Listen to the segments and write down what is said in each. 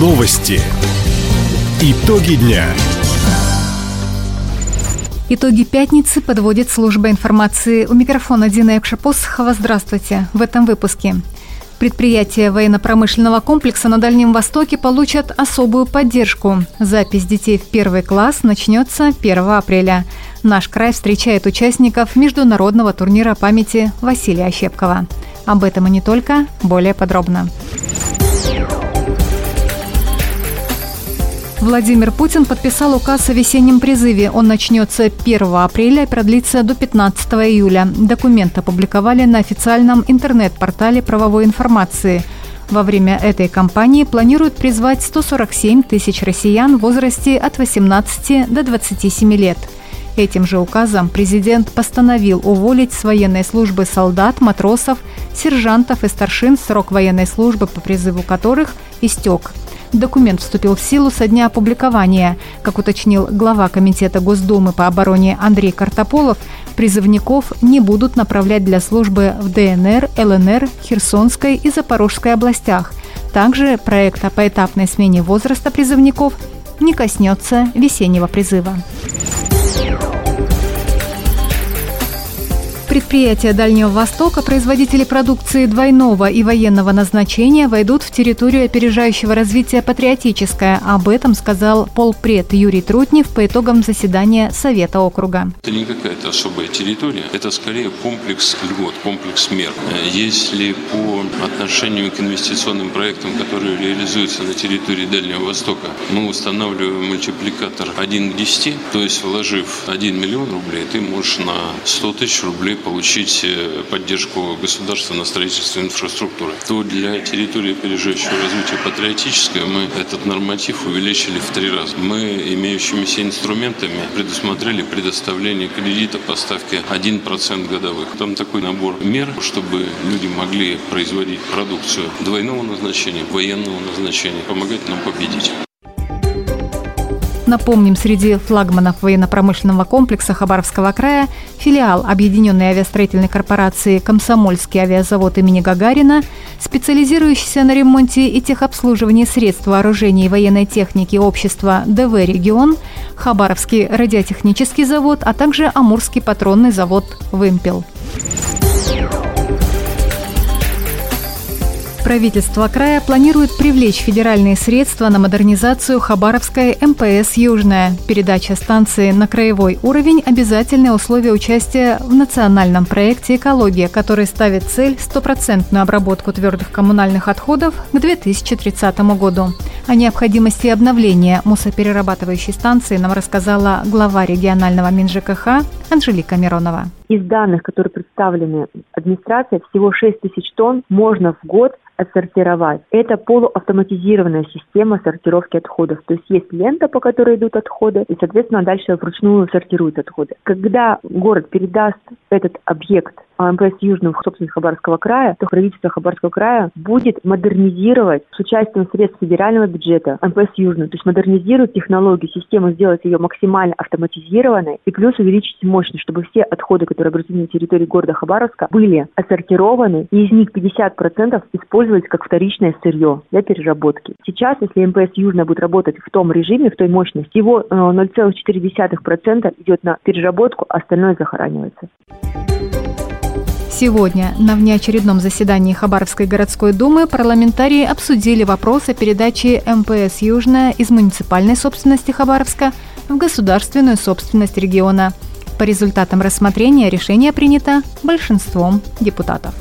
Новости. Итоги дня. Итоги пятницы подводит служба информации. У микрофона Дина Якшапосхова. Здравствуйте. В этом выпуске. Предприятия военно-промышленного комплекса на Дальнем Востоке получат особую поддержку. Запись детей в первый класс начнется 1 апреля. Наш край встречает участников международного турнира памяти Василия Ощепкова. Об этом и не только, более подробно. Владимир Путин подписал указ о весеннем призыве. Он начнется 1 апреля и продлится до 15 июля. Документ опубликовали на официальном интернет-портале правовой информации. Во время этой кампании планируют призвать 147 тысяч россиян в возрасте от 18 до 27 лет. Этим же указом президент постановил уволить с военной службы солдат, матросов, сержантов и старшин, срок военной службы по призыву которых истек Документ вступил в силу со дня опубликования. Как уточнил глава Комитета Госдумы по обороне Андрей Картополов, призывников не будут направлять для службы в ДНР, ЛНР, Херсонской и Запорожской областях. Также проект о поэтапной смене возраста призывников не коснется весеннего призыва. Предприятия Дальнего Востока, производители продукции двойного и военного назначения, войдут в территорию опережающего развития «Патриотическое». Об этом сказал полпред Юрий Трутнев по итогам заседания Совета округа. Это не какая-то особая территория, это скорее комплекс льгот, комплекс мер. Если по отношению к инвестиционным проектам, которые реализуются на территории Дальнего Востока, мы устанавливаем мультипликатор 1 к 10, то есть вложив 1 миллион рублей, ты можешь на 100 тысяч рублей получить э, поддержку государства на строительство инфраструктуры, то для территории опережающего развития патриотическое мы этот норматив увеличили в три раза. Мы имеющимися инструментами предусмотрели предоставление кредита по ставке 1% годовых. Там такой набор мер, чтобы люди могли производить продукцию двойного назначения, военного назначения, помогать нам победить. Напомним, среди флагманов военно-промышленного комплекса Хабаровского края филиал Объединенной авиастроительной корпорации «Комсомольский авиазавод имени Гагарина», специализирующийся на ремонте и техобслуживании средств вооружения и военной техники общества ДВ «Регион», Хабаровский радиотехнический завод, а также Амурский патронный завод «Вымпел». Правительство края планирует привлечь федеральные средства на модернизацию Хабаровской МПС «Южная». Передача станции на краевой уровень – обязательное условие участия в национальном проекте «Экология», который ставит цель – стопроцентную обработку твердых коммунальных отходов к 2030 году. О необходимости обновления мусоперерабатывающей станции нам рассказала глава регионального МинЖКХ Анжелика Миронова. Из данных, которые представлены администрацией, всего 6 тысяч тонн можно в год отсортировать. Это полуавтоматизированная система сортировки отходов. То есть есть лента, по которой идут отходы, и, соответственно, дальше вручную сортируют отходы. Когда город передаст этот объект МПС Южного в собственность Хабаровского края, то правительство Хабаровского края будет модернизировать с участием средств федерального бюджета МПС Южную, то есть модернизировать технологию, систему, сделать ее максимально автоматизированной и плюс увеличить мощность, чтобы все отходы, которые образуются на территории города Хабаровска, были отсортированы, и из них 50% использовались как вторичное сырье для переработки. Сейчас, если МПС Южная будет работать в том режиме, в той мощности, его 0,4% э, идет на переработку, а остальное захоранивается. Сегодня на внеочередном заседании Хабаровской городской думы парламентарии обсудили вопрос о передаче МПС «Южная» из муниципальной собственности Хабаровска в государственную собственность региона. По результатам рассмотрения решение принято большинством депутатов.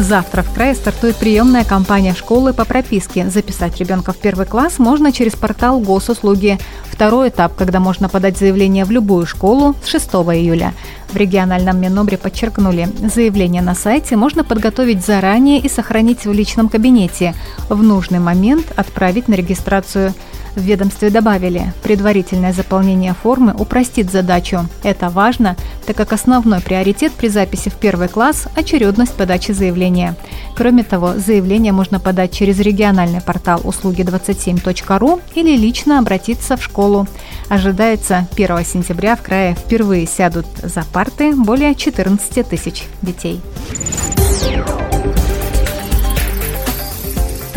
Завтра в крае стартует приемная кампания школы по прописке. Записать ребенка в первый класс можно через портал госуслуги. Второй этап, когда можно подать заявление в любую школу с 6 июля. В региональном Минобре подчеркнули, заявление на сайте можно подготовить заранее и сохранить в личном кабинете. В нужный момент отправить на регистрацию. В ведомстве добавили, предварительное заполнение формы упростит задачу. Это важно, так как основной приоритет при записи в первый класс – очередность подачи заявления. Кроме того, заявление можно подать через региональный портал услуги27.ру или лично обратиться в школу. Ожидается, 1 сентября в крае впервые сядут за парты более 14 тысяч детей.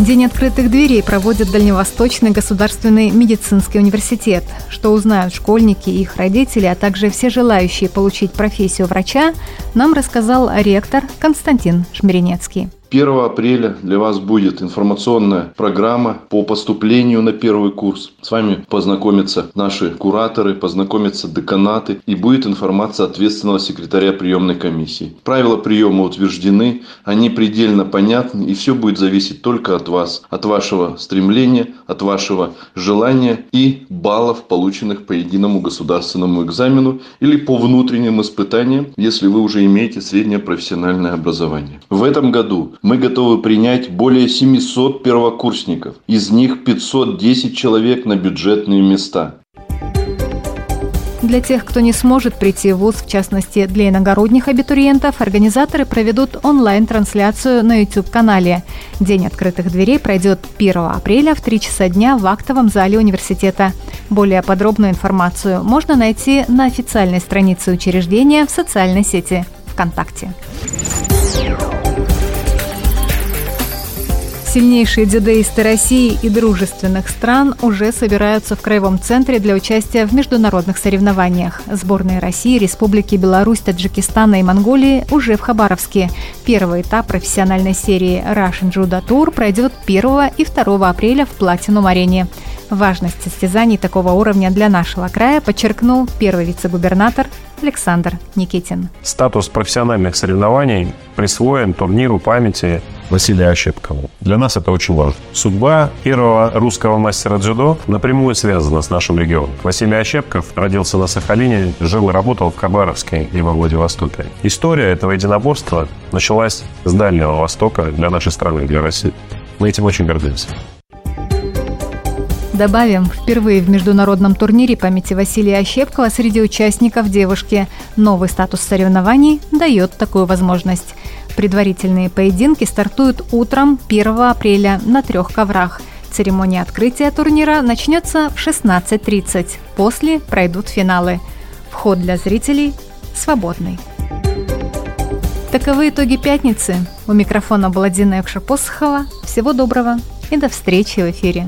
День открытых дверей проводит Дальневосточный государственный медицинский университет. Что узнают школьники и их родители, а также все желающие получить профессию врача, нам рассказал ректор Константин Шмиренецкий. 1 апреля для вас будет информационная программа по поступлению на первый курс. С вами познакомятся наши кураторы, познакомятся деканаты и будет информация ответственного секретаря приемной комиссии. Правила приема утверждены, они предельно понятны и все будет зависеть только от вас, от вашего стремления, от вашего желания и баллов, полученных по единому государственному экзамену или по внутренним испытаниям, если вы уже имеете среднее профессиональное образование. В этом году мы готовы принять более 700 первокурсников. Из них 510 человек на бюджетные места. Для тех, кто не сможет прийти в ВУЗ, в частности для иногородних абитуриентов, организаторы проведут онлайн-трансляцию на YouTube-канале. День открытых дверей пройдет 1 апреля в 3 часа дня в актовом зале университета. Более подробную информацию можно найти на официальной странице учреждения в социальной сети ВКонтакте. Сильнейшие дзюдоисты России и дружественных стран уже собираются в Краевом центре для участия в международных соревнованиях. Сборные России, Республики Беларусь, Таджикистана и Монголии уже в Хабаровске. Первый этап профессиональной серии Russian Judo Tour пройдет 1 и 2 апреля в Платинум-арене. Важность состязаний такого уровня для нашего края подчеркнул первый вице-губернатор Александр Никитин. Статус профессиональных соревнований присвоен турниру памяти Василия Ощепкова. Для нас это очень важно. Судьба первого русского мастера дзюдо напрямую связана с нашим регионом. Василий Ощепков родился на Сахалине, жил и работал в Хабаровске и во Владивостоке. История этого единоборства началась с Дальнего Востока для нашей страны, для России. Мы этим очень гордимся. Добавим, впервые в международном турнире памяти Василия Ощепкова среди участников девушки. Новый статус соревнований дает такую возможность. Предварительные поединки стартуют утром 1 апреля на трех коврах. Церемония открытия турнира начнется в 16.30. После пройдут финалы. Вход для зрителей свободный. Таковы итоги пятницы. У микрофона была Дина Якша-Посохова. Всего доброго и до встречи в эфире.